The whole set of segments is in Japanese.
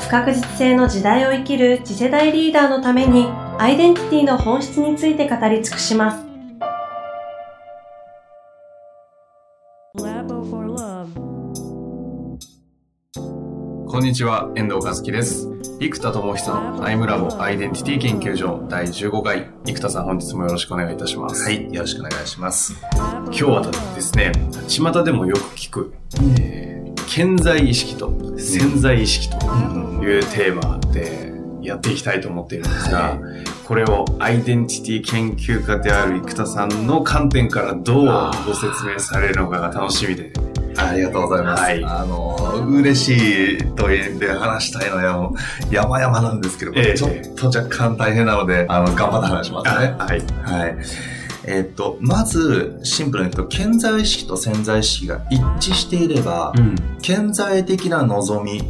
不確実性の時代を生きる次世代リーダーのためにアイデンティティの本質について語り尽くします。こんにちは、遠藤和樹です。生田智久のアイムラボアイデンティティ研究所第15回。生田さん本日もよろしくお願いいたします。はい、よろしくお願いします。今日はですね、巷でもよく聞く、えー、潜在意識と潜在意識というテーマでやっていきたいと思っているんですが、これをアイデンティティ研究家である生田さんの観点からどうご説明されるのかが楽しみでありがとうございます。はい、あの、嬉しいと言って話したいのは、山々なんですけど、えー、ちょっと若干大変なので、あの、頑張って話しますね。はい。はい。えっ、と、まず、シンプルに言うと、顕在意識と潜在意識が一致していれば、うん、顕在的な望み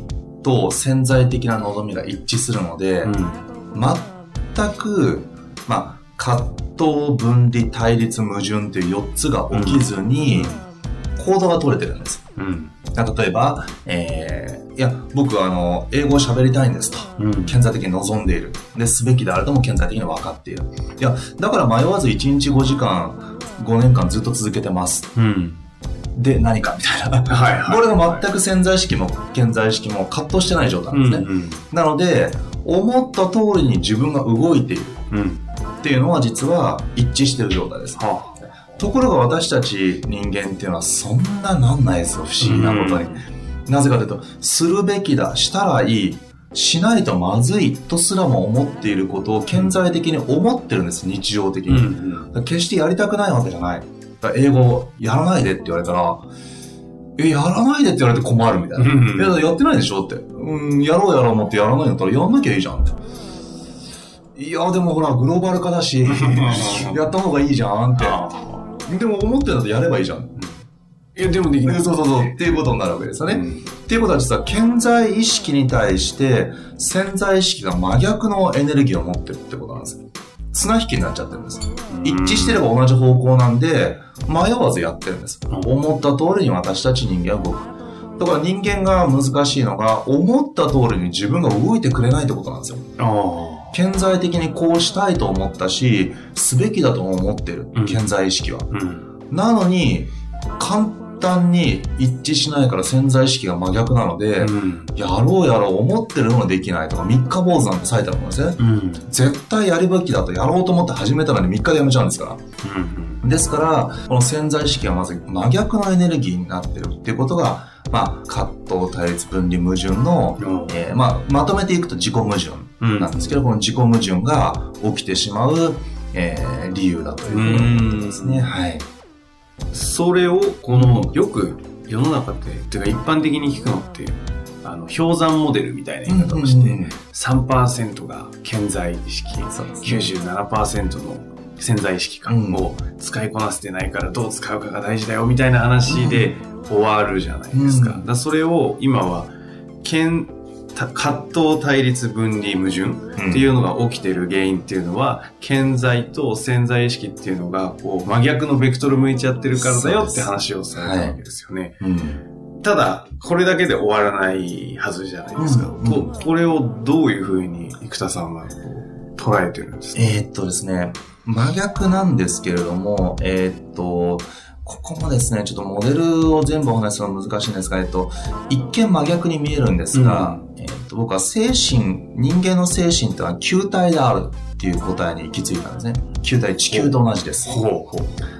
と潜在的な望みが一致するので、うん、全く、まあ、葛藤、分離、対立、矛盾っていう4つが起きずに、うん行動が取れてるんです。うん、例えば、えー、いや、僕はあの、英語を喋りたいんですと、うん、顕在的に望んでいる。で、すべきであるとも顕在的に分かっている。いや、だから迷わず1日5時間、5年間ずっと続けてます。うん、で、何かみたいな。はいはい、これが全く潜在意識も顕在意識も葛藤してない状態なんですね。うんうん、なので、思った通りに自分が動いている。っていうのは実は一致している状態です。はあところが私たち人間っていうのはそんななんないですよ、不思議なことに。なぜかというと、するべきだ、したらいい、しないとまずいとすらも思っていることを顕在的に思ってるんです、日常的に。うんうん、決してやりたくないわけじゃない。英語やらないでって言われたら、え、やらないでって言われて困るみたいな。うんうん、や、やってないでしょって。うん、やろうやろう思ってやらないんだったらやんなきゃいいじゃんって。いや、でもほら、グローバル化だし、やった方がいいじゃんって。でも思ってるのとやればいいじゃん。いや、でもできない。そうそうそう。っていうことになるわけですよね。うん、っていうことは実は、潜在意識に対して潜在意識が真逆のエネルギーを持ってるってことなんです。綱引きになっちゃってるんです。一致してれば同じ方向なんで、迷わずやってるんです。思った通りに私たち人間は動く。だから人間が難しいのが、思った通りに自分が動いてくれないってことなんですよ。顕在的にこうしたいと思ったし、すべきだと思ってる。顕在意識は。うん、なのに、簡単に一致しないから潜在意識が真逆なので、うん、やろうやろう思ってるのができないとか、三日坊主なんて書いてあるんですね、うん、絶対やるべきだとやろうと思って始めたのに3日でやめちゃうんですから。うん、ですから、この潜在意識はまず真逆のエネルギーになってるっていうことが、まあ、葛藤、対立、分離、矛盾の、えー、まあ、まとめていくと自己矛盾なんですけど、この自己矛盾が起きてしまう、えー、理由だということですね。はい。それを、この、よく世の中って、っていうか一般的に聞くのって、あの、氷山モデルみたいな言い方をして、3%が健在意識、97%の潜在意識感を使いこなせてないからどう使うかが大事だよみたいな話で終わるじゃないですか。だそれを今は、葛藤対立分離矛盾っていうのが起きてる原因っていうのは、健在と潜在意識っていうのがこう真逆のベクトル向いちゃってるからだよって話をされたわけですよね。はい。うん、ただ、これだけで終わらないはずじゃないですか。うん、ここれをどういうふうに生田さんは捉えてるんですか？えー、っとですね、真逆なんですけれども、えー、っと、ここもですね、ちょっとモデルを全部お話すのは難しいんですが、えっと、一見真逆に見えるんですが、うん、えっと、僕は精神、人間の精神というのは球体であるっていう答えに行き着いたんですね。球体、地球と同じです。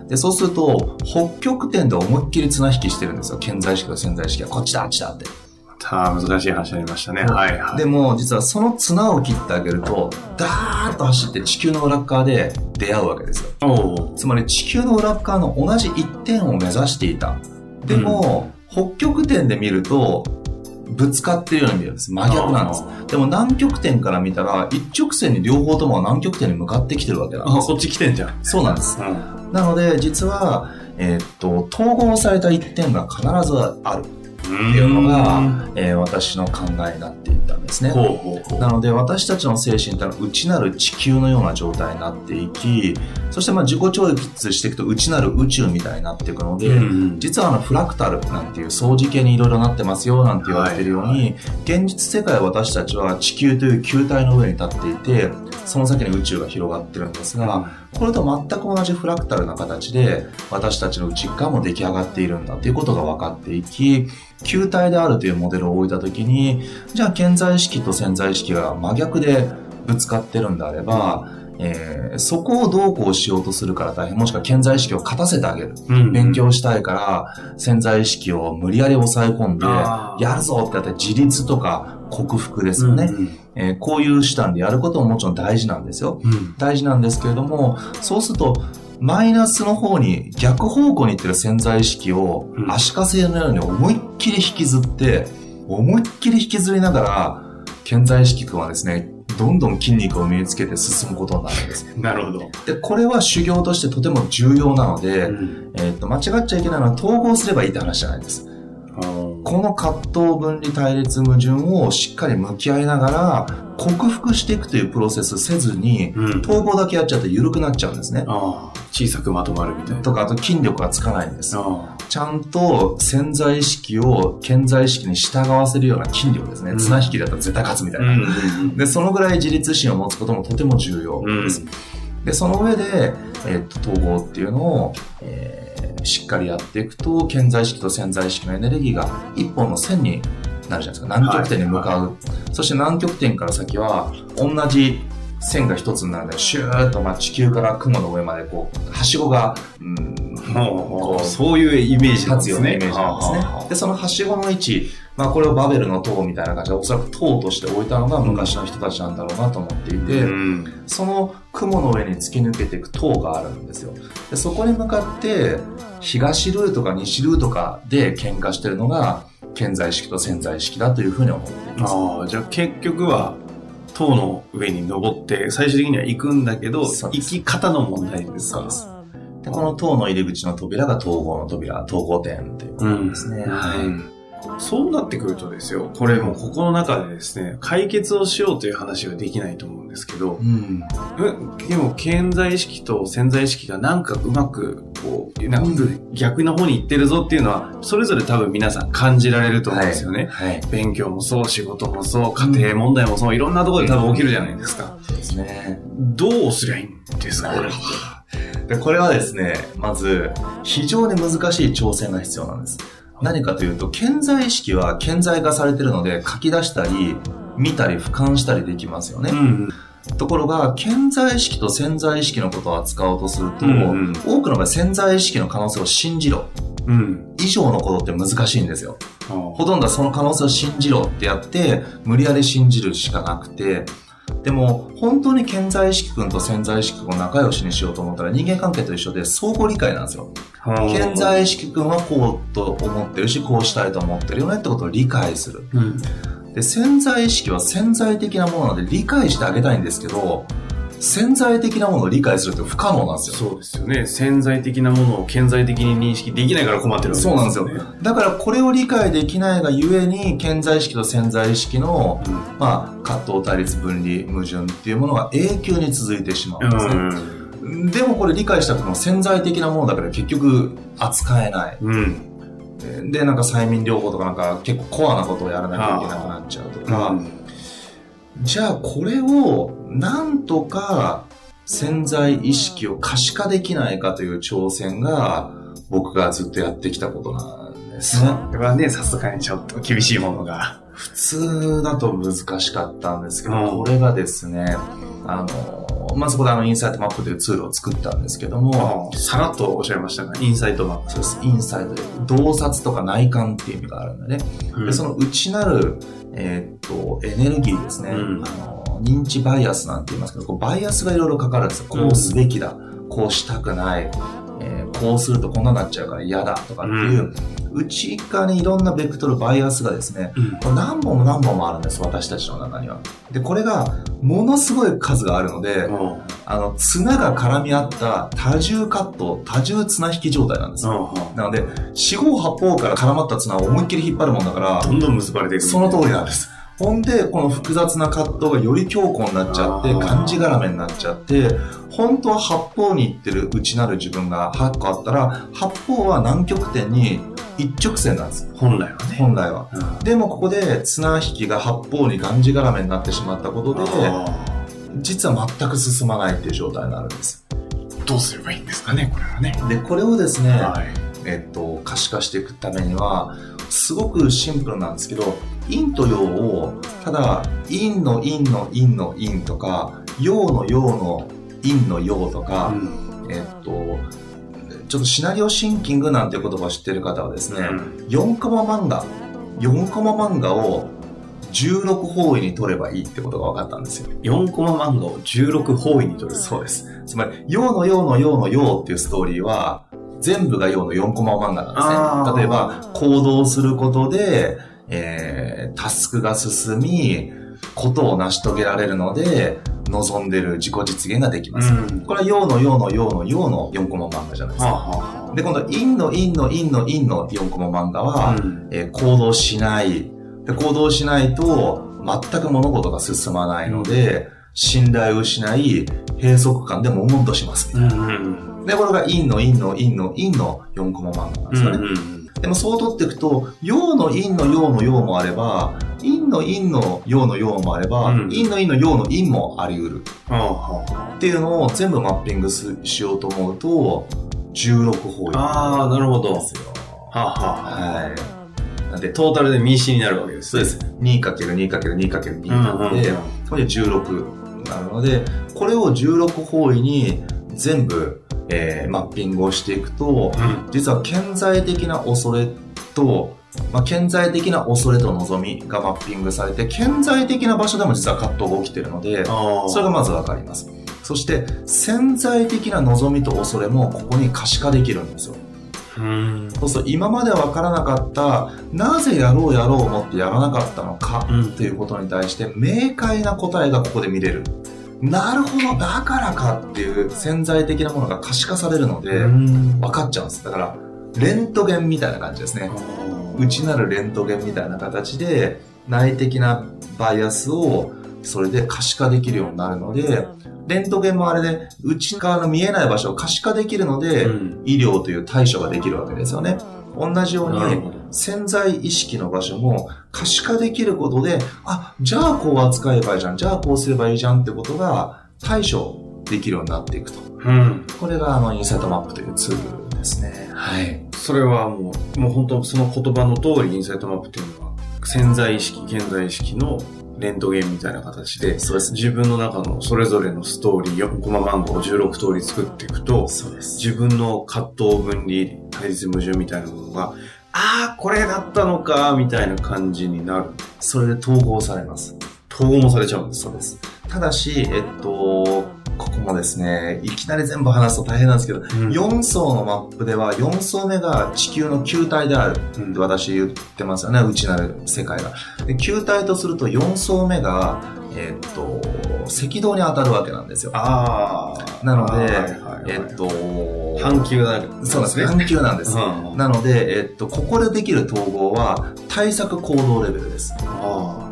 でそうすると、北極点で思いっきり綱引きしてるんですよ。潜在意識と潜在意識がこっちだ、あっちだって。あ難しい話ありましたね。はいはい。でも、実はその綱を切ってあげると、ダーッと走って地球の裏側で出会うわけですよ。つまり地球の裏側の同じ一点を目指していた。でも、うん、北極点で見ると、ぶつかってるように見えるんです。真逆なんです。でも南極点から見たら、一直線に両方とも南極点に向かってきてるわけなんです。っち来てんじゃん。そうなんです。うん、なので、実は、えー、っと、統合された一点が必ずある。っていうのが、えー、私の考えになっていったんですね。なので私たちの精神ってのは内なる地球のような状態になっていき、そしてまあ自己超越していくと内なる宇宙みたいになっていくので、うん、実はあのフラクタルなんていう相似系にいろいろなってますよなんて言われてるように、はいはい、現実世界私たちは地球という球体の上に立っていて、その先に宇宙が広がってるんですが、これと全く同じフラクタルな形で私たちの内側も出来上がっているんだということが分かっていき、球体であるというモデルを置いたときに、じゃあ潜在意識と潜在意識が真逆でぶつかってるんであれば、えー、そこをどうこうしようとするから大変、もしくは潜在意識を勝たせてあげる。うん。うん、勉強したいから、潜在意識を無理やり抑え込んで、やるぞってやって自立とか克服ですよね、うんうん、えー、こういう手段でやることももちろん大事なんですよ。うん、大事なんですけれども、そうすると、マイナスの方に逆方向に行ってる潜在意識を足かせのように思いっきり引きずって、思いっきり引きずりながら、潜在意識君はですね、どんどん筋肉を身につけて進むことになるんです。なるほど。で、これは修行としてとても重要なので、うん、えっ、と、間違っちゃいけないのは統合すればいいって話じゃないです。この葛藤分離対立矛盾をしっかり向き合いながら克服していくというプロセスせずに、うん、統合だけやっちゃうと緩くなっちゃうんですね。小さくまとまるみたいな。とか、あと筋力がつかないんです。ちゃんと潜在意識を潜在意識に従わせるような筋力ですね。うん、綱引きだったら絶対勝つみたいな、で、そのぐらい自立心を持つこともとても重要です。で、その上で、えー、っと、統合っていうのを、えーしっかりやっていくと、潜在意識と潜在意識のエネルギーが一本の線になるじゃないですか。南極点に向かう。はい、そして南極点から先は、同じ線が一つになるので、シューッと、まあ、地球から雲の上まで、こう、はしごが、うん、こうそういうイメージなんですようなイメージなんですね。で、そのはしごの位置、まあ、これをバベルの塔みたいな感じで、おそらく塔として置いたのが昔の人たちなんだろうなと思っていて、うん、その雲の上に突き抜けていく塔があるんですよ。でそこに向かって、東ルートか西ルートかで喧嘩してるのが、潜在意識と潜在意識だというふうに思っています。ああ、じゃあ結局は、塔の上に登って、最終的には行くんだけど、行き方の問題ですか。そうです。で、この塔の入り口の扉が統合の扉、統合点っていうことですね。うん、はい。そうなってくるとですよ、これもここの中でですね、解決をしようという話はできないと思うんですけど、うん、でも、潜在意識と潜在意識がなんかうまく、こう、なんか逆の方に行ってるぞっていうのは、それぞれ多分皆さん感じられると思うんですよね。はいはい、勉強もそう、仕事もそう、家庭問題もそう、いろんなところで多分起きるじゃないですか。そうですね。どうすりゃいいんですか、これ。でこれはですね、まず、非常に難しい挑戦が必要なんです。何かというと、潜在意識は顕在化されてるので書き出したり、見たり俯瞰したりできますよね。うんところが、潜在意識と潜在意識のことを扱おうとすると、うんうん、多くの場合潜在意識の可能性を信じろ。うん、以上のことって難しいんですよ。ほとんどはその可能性を信じろってやって、無理やり信じるしかなくて、でも、本当に潜在意識君と潜在意識君を仲良しにしようと思ったら人間関係と一緒で相互理解なんですよ。潜在意識君はこうと思ってるし、こうしたいと思ってるよねってことを理解する。うん、で潜在意識は潜在的なものなので理解してあげたいんですけど、潜在的なものを理解するって不可能なんですよ。そうですよね。潜在的なものを顕在的に認識できないから困ってるわけですよね。そうなんですよ。だからこれを理解できないがゆえに、潜在意識と潜在意識の、うん、まあ、葛藤対立分離矛盾っていうものが永久に続いてしまうんですね。うんでもこれ理解したくても潜在的なものだから結局扱えない。うん、で、なんか催眠療法とかなんか結構コアなことをやらなきゃいけなくなっちゃうとか、じゃあこれをなんとか潜在意識を可視化できないかという挑戦が僕がずっとやってきたことなんですね。これはね、さすがにちょっと厳しいものが。普通だと難しかったんですけど、うん、これがですね、あの、まずこであの、インサイトマップというツールを作ったんですけども、さらっとおっしゃいましたが、インサイトマップ。そうです。インサイトで、洞察とか内観っていう意味があるんでね。うん、で、その内なる、えー、っと、エネルギーですね。うん、あの認知バイアスなんて言いますけど、こうバイアスがいろいろかかるんですよ。こうすべきだ。こうしたくない。えー、こうするとこんなになっちゃうから嫌だとかっていう、内側にいろんなベクトル、バイアスがですね、うん、何本も何本もあるんです、私たちの中には。で、これがものすごい数があるので、うん、あの、綱が絡み合った多重カット、多重綱引き状態なんです。うん、なので、四方八方から絡まった綱を思いっきり引っ張るもんだから、どんどん結ばれていく。その通りなんです。ほんで、この複雑な葛藤がより強固になっちゃって、がんじがらめになっちゃって、本当は八方に行ってる内なる自分が8個あったら、八方は南極点に一直線なんです。本来はね。本来は。うん、でもここで綱引きが八方にがんじがらめになってしまったことで、実は全く進まないっていう状態になるんです。どうすればいいんですかね、これはね。で、これをですね、はい、えっと、可視化していくためには、すごくシンプルなんですけど、陰と陽を、ただ、陰の陰の陰の陰とか、陽の陽の陰の陽とか、うん、えっと、ちょっとシナリオシンキングなんていう言葉を知ってる方はですね、うん、4コマ漫画、4コマ漫画を16方位に取ればいいってことが分かったんですよ。4コマ漫画を16方位に取るそうです。つまり、陽の陽の陽の陽っていうストーリーは、全部が陽の4コマ漫画なんですね。例えば、行動することで、えー、タスクが進み、ことを成し遂げられるので、望んでる自己実現ができます。うん、これは陽の陽の陽の陽の4コマ漫画じゃないですか。はあ、で、今度、陰の陰の陰の陰の4コマ漫画は、うん、えー、行動しない。で、行動しないと、全く物事が進まないので、うん、信頼を失い、閉塞感で悶々とします。で、これが陰の陰の陰の陰の4コマ漫画なんですよね。うんうんでもそう取っていくと、陽の陰の陽の陽もあれば、陰の陰の陽の陽もあれば、うん、陰の陰の陽の陰もあり得る。っていうのを全部マッピングしようと思うと、16法位ああ、なるほど。ですよ。はあ、はあ、はい。なんで、トータルで民主になるわけです、ね。そうです。2×2×2×2 なんで、これで16なるので、これを16方位に全部えー、マッピングをしていくと、うん、実は顕在的な恐れと、まあ、顕在的な恐れと望みがマッピングされて、顕在的な場所でも実は葛藤が起きているので、それがまずわかります。そして、潜在的な望みと恐れもここに可視化できるんですよ。うんそうすると今までわからなかったなぜやろうやろう思ってやらなかったのかっていうことに対して明快な答えがここで見れる。なるほど、だからかっていう潜在的なものが可視化されるので、分かっちゃうんです。だから、レントゲンみたいな感じですね。内なるレントゲンみたいな形で、内的なバイアスをそれで可視化できるようになるので、レントゲンもあれで内側の見えない場所を可視化できるので、医療という対処ができるわけですよね。同じように潜在意識の場所も可視化できることで、あ、じゃあこう扱えばいいじゃん、じゃあこうすればいいじゃんってことが対処できるようになっていくと。うん、これがあのインサイトマップというツールですね。はい。それはもう、もう本当その言葉の通りインサイトマップっていうのは潜在意識、現在意識のレントゲンみたいな形で、そうです。自分の中のそれぞれのストーリー、4コマ漫画を16通り作っていくと、そうです。自分の葛藤分離、対立矛盾みたいなものが、ああ、これだったのか、みたいな感じになる。それで統合されます。統合もされちゃうんです。そうです。ただし、えっと、ここもですね、いきなり全部話すと大変なんですけど、うん、4層のマップでは4層目が地球の球体であるって私言ってますよね、内なる世界が。で球体とすると4層目が、えっと、赤道に当たるわけなんですよ。ああ。なので、えっと、半球なそうですね。半球なんです。うん、なので、えっと、ここでできる統合は、対策行動レベルです。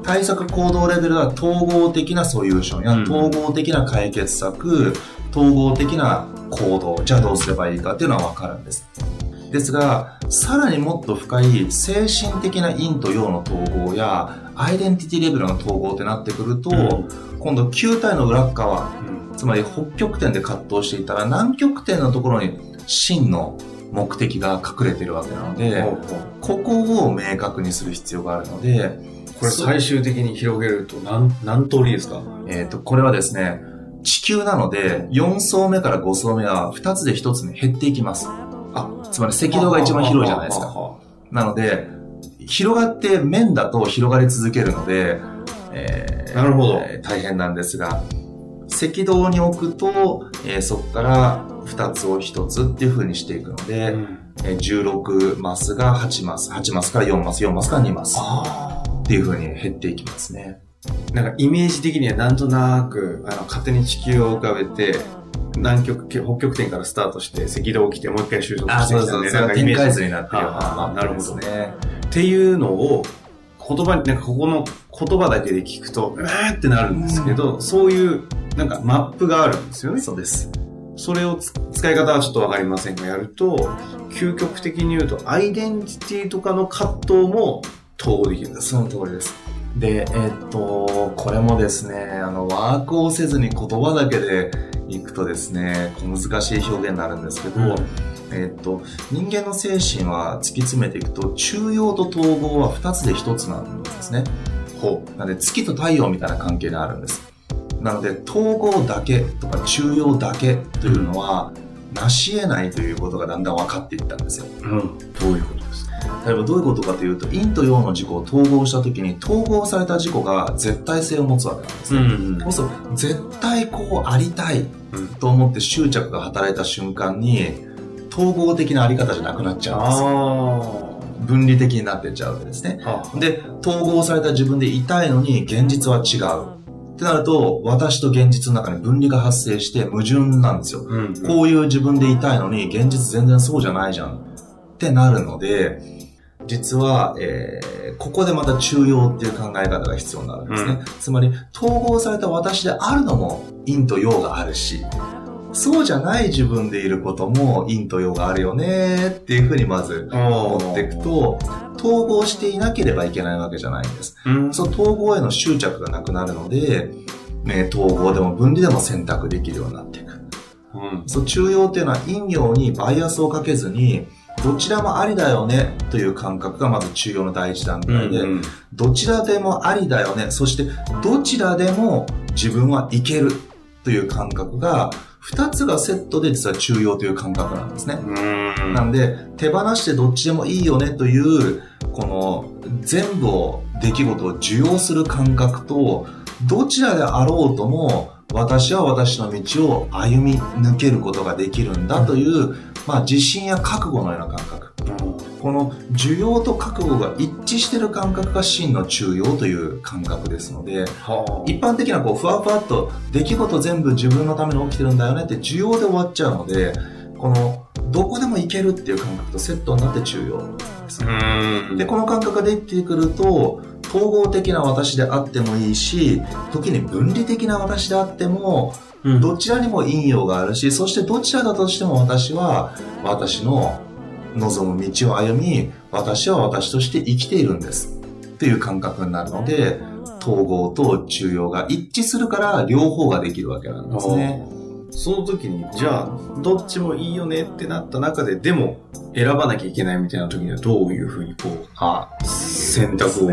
対策行動レベルは統合的なソリューションや、統合的な解決策、統合的な行動、じゃあどうすればいいかっていうのはわかるんです。ですが、さらにもっと深い精神的な陰と陽の統合や、アイデンティティレベルの統合ってなってくると、うん、今度球体の裏側、うん、つまり北極点で葛藤していたら南極点のところに真の目的が隠れてるわけなので、ここを明確にする必要があるので、これ最終的に広げると何、何通りですか？えっ、ー、と、これはですね、地球なので、4層目から5層目は2つで1つに減っていきます。あ、つまり赤道が一番広いじゃないですか。なので、広がって面だと広がり続けるので、えー、なるほど。大変なんですが、赤道に置くと、えー、そこから2つを1つっていう風にしていくので、うん、えー、16マスが8マス、8マスから4マス、4マスから2マスっていう風に減っていきますね。なんかイメージ的にはなんとなく、あの、勝手に地球を浮かべて、南極、北極点からスタートして、赤道を来て、もう一回収束してきたんで、なんかイメージ図になってるような、なるほどね。っていうのを、言葉に、なんかここの言葉だけで聞くと、うわーってなるんですけど、うん、そういう、なんかマップがあるんですよね。そうです。それを使い方はちょっとわかりませんが、やると、究極的に言うと、アイデンティティとかの葛藤も統合できる。その通りです。で、えー、っと、これもですね、あの、ワークをせずに言葉だけでいくとですね、難しい表現になるんですけど、うん、えー、っと、人間の精神は突き詰めていくと、中庸と統合は2つで1つなんですね。ほう。なので、月と太陽みたいな関係があるんです。なので、統合だけとか中庸だけというのは、成し得ないということがだんだん分かっていったんですよ。うん。どういうことですか？例えばどういうことかというと、陰と陽の事故を統合した時に、統合された事故が絶対性を持つわけなんですね。うんうん、そうすると、絶対こうありたいと思って執着が働いた瞬間に、統合的なあり方じゃなくなっちゃうんですよ。分離的になってっちゃうわけですね。で、統合された自分でいたいのに現実は違う。ってなると、私と現実の中に分離が発生して矛盾なんですよ。うんうん、こういう自分でいたいのに、現実全然そうじゃないじゃん。ってなるので、実は、えー、ここでまた中庸っていう考え方が必要になるんですね。うん、つまり、統合された私であるのも陰と陽があるし、そうじゃない自分でいることも陰と陽があるよねっていうふうにまず思っていくと、統合していなければいけないわけじゃないんです。うん、その統合への執着がなくなるので、ね、統合でも分離でも選択できるようになっていく。うん、そう中庸っていうのは陰陽にバイアスをかけずに、どちらもありだよねという感覚がまず中庸の第一段階で、うんうん、どちらでもありだよね、そしてどちらでも自分はいけるという感覚が二つがセットで実は中庸という感覚なんですね。なんで、手放してどっちでもいいよねという、この全部を、出来事を受容する感覚と、どちらであろうとも、私は私の道を歩み抜けることができるんだという、まあ自信や覚悟のような感覚。この需要と覚悟が一致してる感覚が真の中庸という感覚ですので、はあ、一般的なこうふわふわっと出来事全部自分のために起きてるんだよねって需要で終わっちゃうのでこのどこでも行けるっていう感覚とセットになって中庸です、でこの感覚ができてくると統合的な私であってもいいし時に分離的な私であってもどちらにも陰陽があるし、そしてどちらだとしても私は私の望む道を歩み、私は私として生きているんです。っていう感覚になるので、統合と中庸が一致するから両方ができるわけなんですね。その時に、じゃあ、どっちもいいよねってなった中で、でも選ばなきゃいけないみたいな時にはどういうふうにこう、あ選択を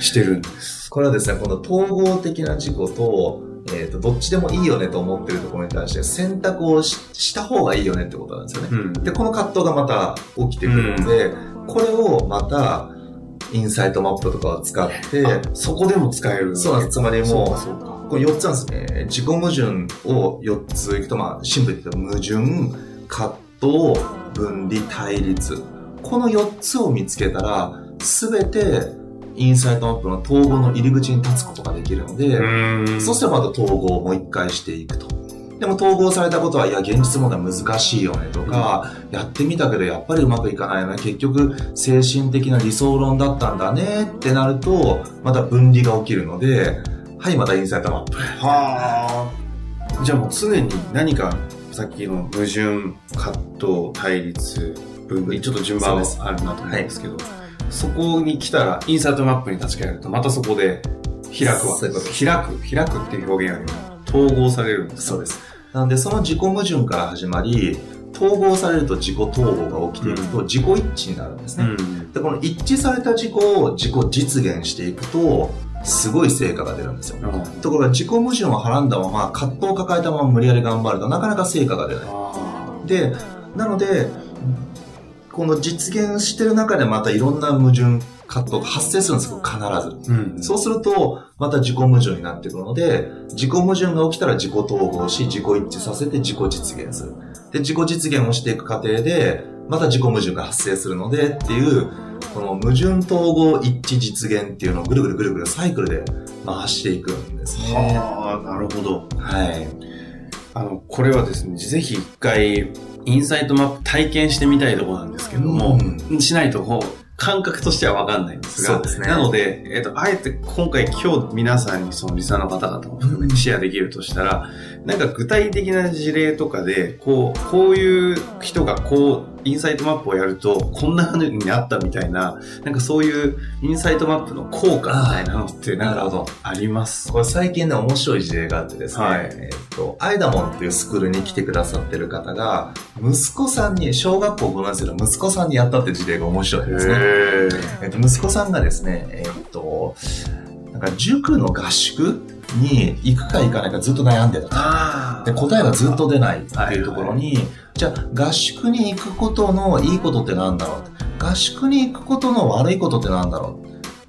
してるんです。これはですね、この統合的な事故と、えっ、ー、と、どっちでもいいよねと思ってるところに対して選択をした方がいいよねってことなんですよね。うん、で、この葛藤がまた起きてくるので、うん、これをまた、インサイトマップとかを使って、そこでも使えるそうなんです。つまりもう、これ4つなんですね。自己矛盾を4ついくと、まあ、シンプルに言うと、矛盾、葛藤、分離、対立。この4つを見つけたら、すべてインサイトマップの統合の入り口に立つことができるので、そしたらまた統合をもう一回していくと。でも統合されたことは、いや、現実問題難しいよねとか、うん、やってみたけどやっぱりうまくいかないよね。結局、精神的な理想論だったんだねってなると、また分離が起きるので、はい、またインサイトマップ。はあ。じゃあもう常に何か、さっきの矛盾、葛藤、対立、分離、ちょっと順番はあるなと思うんですけど、はいそこに来たら、インサートマップに立ち返ると、またそこで開くわ。開く、開くっていう表現よりも、統合されるんですそうです。なので、その自己矛盾から始まり、統合されると自己統合が起きていくと、自己一致になるんですね。うん、で、この一致された自己を自己実現していくと、すごい成果が出るんですよ。うん、ところが自己矛盾をはらんだまま、葛藤を抱えたまま無理やり頑張るとなかなか成果が出ない。で、なので、この実現してる中でまたいろんな矛盾葛藤が発生するんですよ、必ず。うん、そうすると、また自己矛盾になってくるので、自己矛盾が起きたら自己統合し、自己一致させて自己実現する。で、自己実現をしていく過程で、また自己矛盾が発生するのでっていう、この矛盾統合一致実現っていうのをぐるぐるぐるぐるサイクルで回していくんですね。はあ、なるほど。はい。あの、これはですね、ぜひ一回、インサイトマップ体験してみたいところなんですけども、うん、しないとこう、感覚としてはわかんないんですが、すね。なので、えっ、ー、と、あえて今回今日皆さんにそのリスナーの方々も含めてシェアできるとしたら、なんか具体的な事例とかで、こう、こういう人がこう、インサイトマップをやると、こんな風になったみたいな、なんかそういうインサイトマップの効果みたいなのって、なるほど。ありますこれ最近ね、面白い事例があってですね、はい、えっ、と、アイダモンっていうスクールに来てくださってる方が、息子さんに、小学校5年生の息子さんにやったって事例が面白いですね。えっ、と、息子さんがですね、えっ、と、なんか塾の合宿に行くか行かないかずっと悩んでた。で、答えがずっと出ないっていうところに、はいはい、じゃあ合宿に行くことのいいことって何だろう合宿に行くことの悪いことって何だろ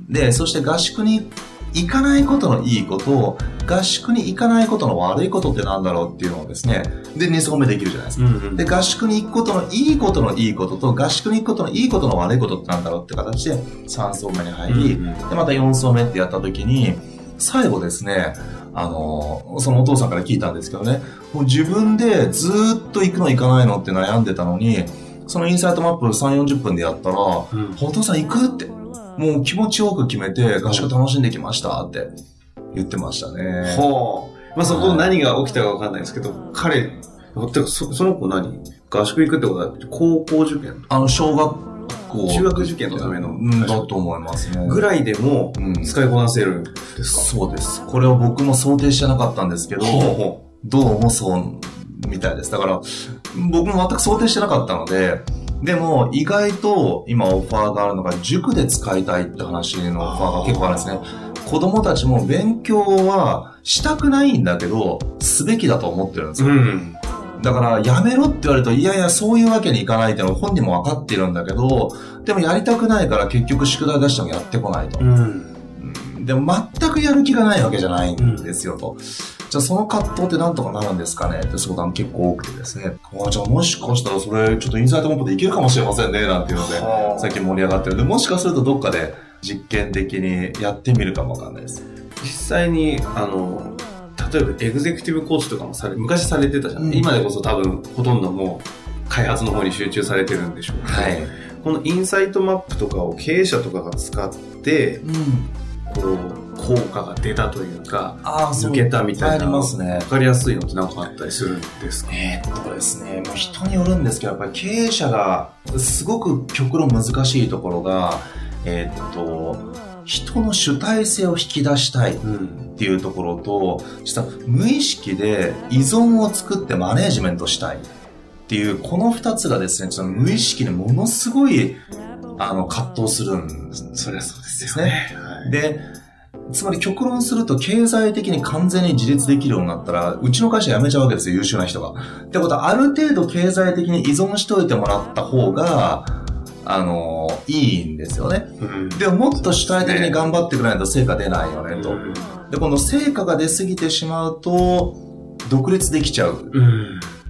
う。で、そして合宿に行かないことのいいこと、合宿に行かないことの悪いことって何だろうっていうのをですね、で、2層目できるじゃないですか。うんうん、で、合宿に行くことのいいことのいいことと、合宿に行くことのいいことの悪いことって何だろうって形で3層目に入り、うんうん、で、また4層目ってやった時に、最後ですね、あの、そのお父さんから聞いたんですけどね、もう自分でずっと行くの行かないのって悩んでたのに、そのインサイトマップ3、40分でやったら、うん、お父さん行く？って、もう気持ちよく決めて合宿楽しんできました？って言ってましたね。ほう。まあそこ何が起きたかわかんないですけど、彼、てかそその子何？合宿行くってことは高校受験あの、小学構。中学受験のための。だと思いますね。ぐらいでも、使いこなせるんですか、そうです。これは僕も想定してなかったんですけど、どうもそう、みたいです。だから、僕も全く想定してなかったので、でも、意外と今オファーがあるのが、塾で使いたいって話のオファーが結構あるんですね。子供たちも勉強はしたくないんだけど、すべきだと思ってるんですよ。うんだから、やめろって言われると、いやいや、そういうわけにいかないっていうの本人も分かってるんだけど、でもやりたくないから結局宿題出してもやってこないと。うん、でも全くやる気がないわけじゃないんですよと。うん、じゃあその葛藤ってなんとかなるんですかね？って相談結構多くてですね。あじゃあもしかしたらそれちょっとインサイトモップでいけるかもしれませんね、なんていうので、最近盛り上がってるんで、もしかするとどっかで実験的にやってみるかもわかんないです。実際に、あの、例えばエグゼクティブコーチとかもされ、昔されてたじゃん。うん、今でこそ多分ほとんどもう開発の方に集中されてるんでしょうけど、はい、このインサイトマップとかを経営者とかが使って、うん、こう、効果が出たというか、あ抜けたみたいな、ますね、分かりやすいのって何かあったりするんですか？えー、っとですね、まあ、人によるんですけど、やっぱり経営者がすごく極論難しいところが、えー、っと、人の主体性を引き出したいっていうところと、実は無意識で依存を作ってマネージメントしたいっていう、この二つがですね、その無意識でものすごい、あの、葛藤するんですね。そりゃそうですよね。はい、で、つまり極論すると経済的に完全に自立できるようになったら、うちの会社辞めちゃうわけですよ、優秀な人が。ってことは、ある程度経済的に依存しておいてもらった方が、あの、いいんですよね。うん、でももっと主体的に頑張ってくれないと成果出ないよね、と。で、この成果が出すぎてしまうと、独立できちゃう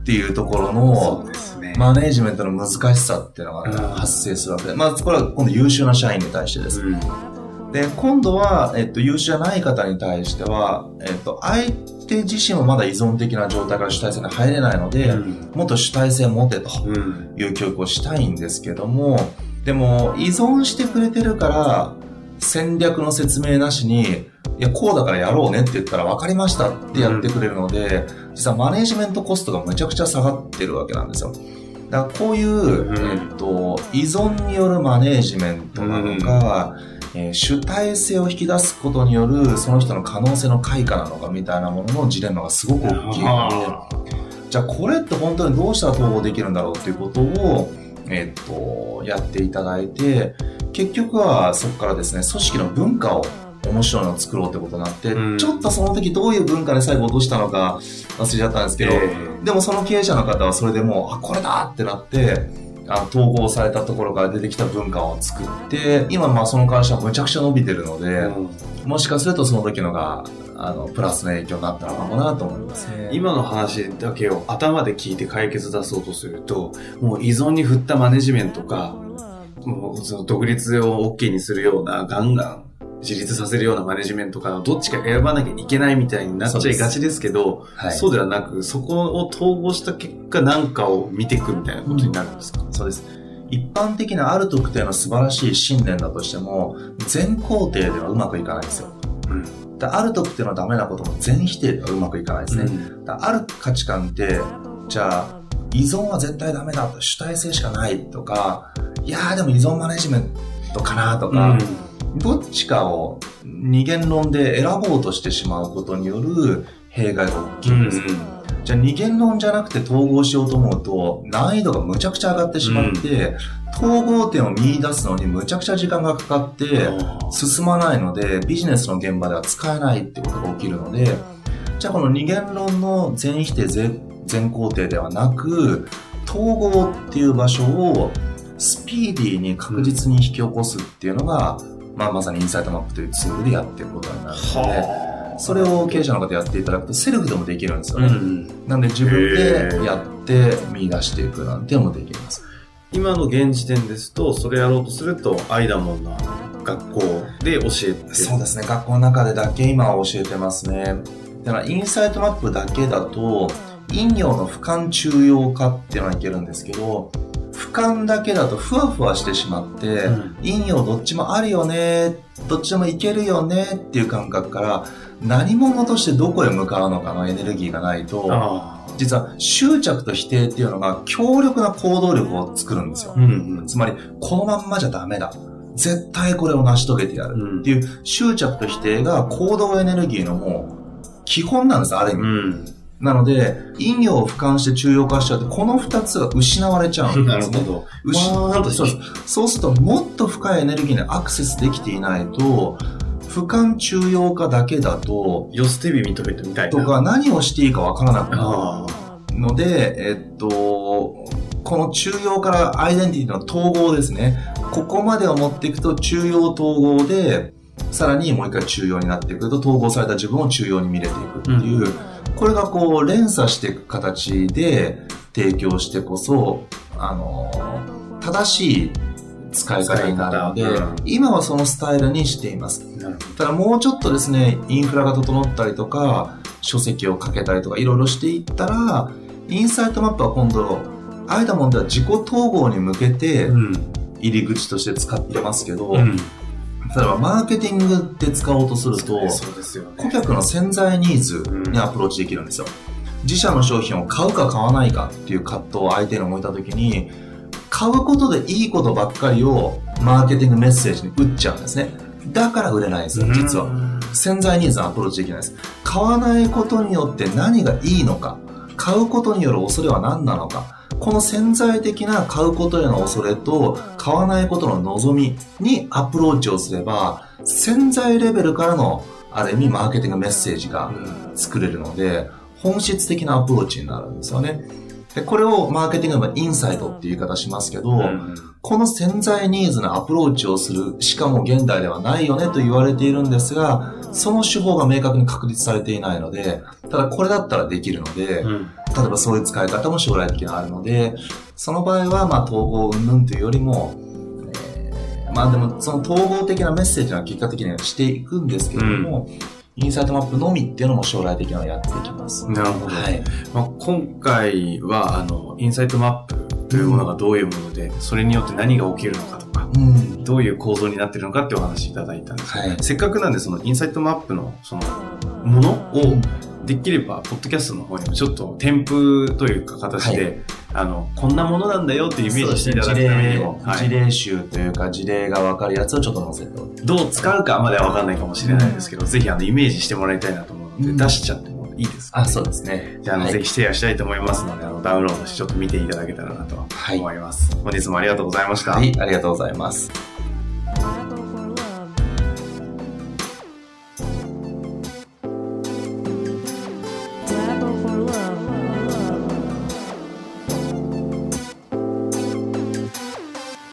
っていうところの、マネージメントの難しさっていうのが発生するわけで、まあ、これは今度優秀な社員に対してです。で、今度は、えっと、優秀じゃない方に対しては、えっと、相手自身はまだ依存的な状態から主体性に入れないので、うん、もっと主体性を持てという教育をしたいんですけども、でも依存してくれてるから戦略の説明なしに、いや、こうだからやろうねって言ったら分かりましたってやってくれるので、実はマネジメントコストがめちゃくちゃ下がってるわけなんですよ。だからこういう、えっと、依存によるマネージメントなのか、えー、主体性を引き出すことによるその人の可能性の開花なのかみたいなもののジレンマがすごく大きい。ので、じゃあこれって本当にどうしたら統合できるんだろうっていうことを、えっと、やっていただいて、結局はそこからですね、組織の文化を面白いのを作ろうってことになって、うん、ちょっとその時どういう文化で最後落としたのか忘れちゃったんですけど、えー、でもその経営者の方はそれでもう、あ、これだってなって、あ統合されたところから出てきた文化を作って、今まあその会社はむちゃくちゃ伸びてるので、うん、もしかするとその時のが、あの、プラスの影響になったのかもなと思いますね。今の話だけを頭で聞いて解決出そうとすると、もう依存に振ったマネジメントか、もうその独立を OK にするようなガンガン自立させるようなマネジメントかどっちか選ばなきゃいけないみたいになっちゃいがちですけど、そうはい、そうではなく、そこを統合した結果何かを見ていくみたいなことになるんですか、うん、そうです。一般的なある特定の素晴らしい信念だとしても、全肯定ではうまくいかないんですよ。うん、ある特定のダメなことも全否定ではうまくいかないですね。うん、ある価値観って、じゃあ、依存は絶対ダメだ主体性しかないとか、いやーでも依存マネジメントかなとか、うんどっちかを二元論で選ぼうとしてしまうことによる弊害が大きいんです。うん、じゃあ二元論じゃなくて統合しようと思うと難易度がむちゃくちゃ上がってしまって、うん、統合点を見出すのにむちゃくちゃ時間がかかって進まないのでビジネスの現場では使えないってことが起きるのでじゃあこの二元論の全否定全肯定ではなく統合っていう場所をスピーディーに確実に引き起こすっていうのが、まあ、まさにインサイトマップというツールでやっていくことになるので、それを経営者の方やっていただくとセルフでもできるんですよね。うん、なんで自分でやって見出していくなんてもできます。今の現時点ですと、それやろうとすると、アイダモンな学校で教えてそうですね、学校の中でだけ今は教えてますね。だからインサイトマップだけだと、陰陽の俯瞰中央化っていうのはいけるんですけど、俯瞰だけだとふわふわしてしまって、うん、陰陽どっちもあるよね、どっちでもいけるよねっていう感覚から、何者としてどこへ向かうのかのエネルギーがないと、実は執着と否定っていうのが強力な行動力を作るんですよ。うんうん、つまり、このまんまじゃダメだ。絶対これを成し遂げてやるっていう執着と否定が行動エネルギーのもう基本なんです、ある意味。うんなので、陰陽を俯瞰して中央化しちゃうと、この二つが失われちゃうんですね。なるほど。そうそうすると、もっと深いエネルギーにアクセスできていないと、俯瞰中央化だけだと、よ捨て日認めてみたいな。とか、何をしていいかわからなくなるので、えっと、この中央からアイデンティティの統合ですね。ここまでを持っていくと中央統合で、さらにもう一回中央になっていくと統合された自分を中央に見れていくっていう、うんこれがこう連鎖していく形で提供してこそ、あの、正しい使い方になるので、うん、今はそのスタイルにしています。ただもうちょっとですね、インフラが整ったりとか、書籍をかけたりとかいろいろしていったら、インサイトマップは今度、あえたもんでは自己統合に向けて、入り口として使ってますけど、うん例えばマーケティングで使おうとすると、顧客の潜在ニーズにアプローチできるんですよ。自社の商品を買うか買わないかっていう葛藤を相手に置いた時に、買うことでいいことばっかりをマーケティングメッセージに打っちゃうんですね。だから売れないんですよ、実は。潜在ニーズにアプローチできないです。買わないことによって何がいいのか、買うことによる恐れは何なのか、この潜在的な買うことへの恐れと買わないことの望みにアプローチをすれば潜在レベルからのある意味マーケティングメッセージが作れるので本質的なアプローチになるんですよね。で、これをマーケティングのインサイトっていう言い方しますけど、うん、この潜在ニーズのアプローチをする、しかも現代ではないよねと言われているんですが、その手法が明確に確立されていないので、ただこれだったらできるので、うん、例えばそういう使い方も将来的にあるので、その場合は、まあ、統合云々というよりも、えー、まあでも、その統合的なメッセージは結果的にはしていくんですけれども、うんインサイトマップのみっていうのも将来的にはやっていきます。なるほど。はい。まあ、今回は、あの、インサイトマップというものがどういうもので、うん、それによって何が起きるのかとか、うん、どういう構造になってるのかってお話いただいたんですけど、はい、せっかくなんで、そのインサイトマップの、その、ものを、できれば、ポッドキャストの方にもちょっと添付というか形で、はい、あの、こんなものなんだよっていうイメージしていただくためにも、はい、事例集というか事例がわかるやつをちょっと載せてどう使うかまではわかんないかもしれないですけど、うん、ぜひあの、イメージしてもらいたいなと思うので、うん、出しちゃってもいいですか、ね、あ、そうですね。じゃあ、はい、ぜひシェアしたいと思いますので、あの、ダウンロードしてちょっと見ていただけたらなと思います。本日もありがとうございました。はい、ありがとうございます。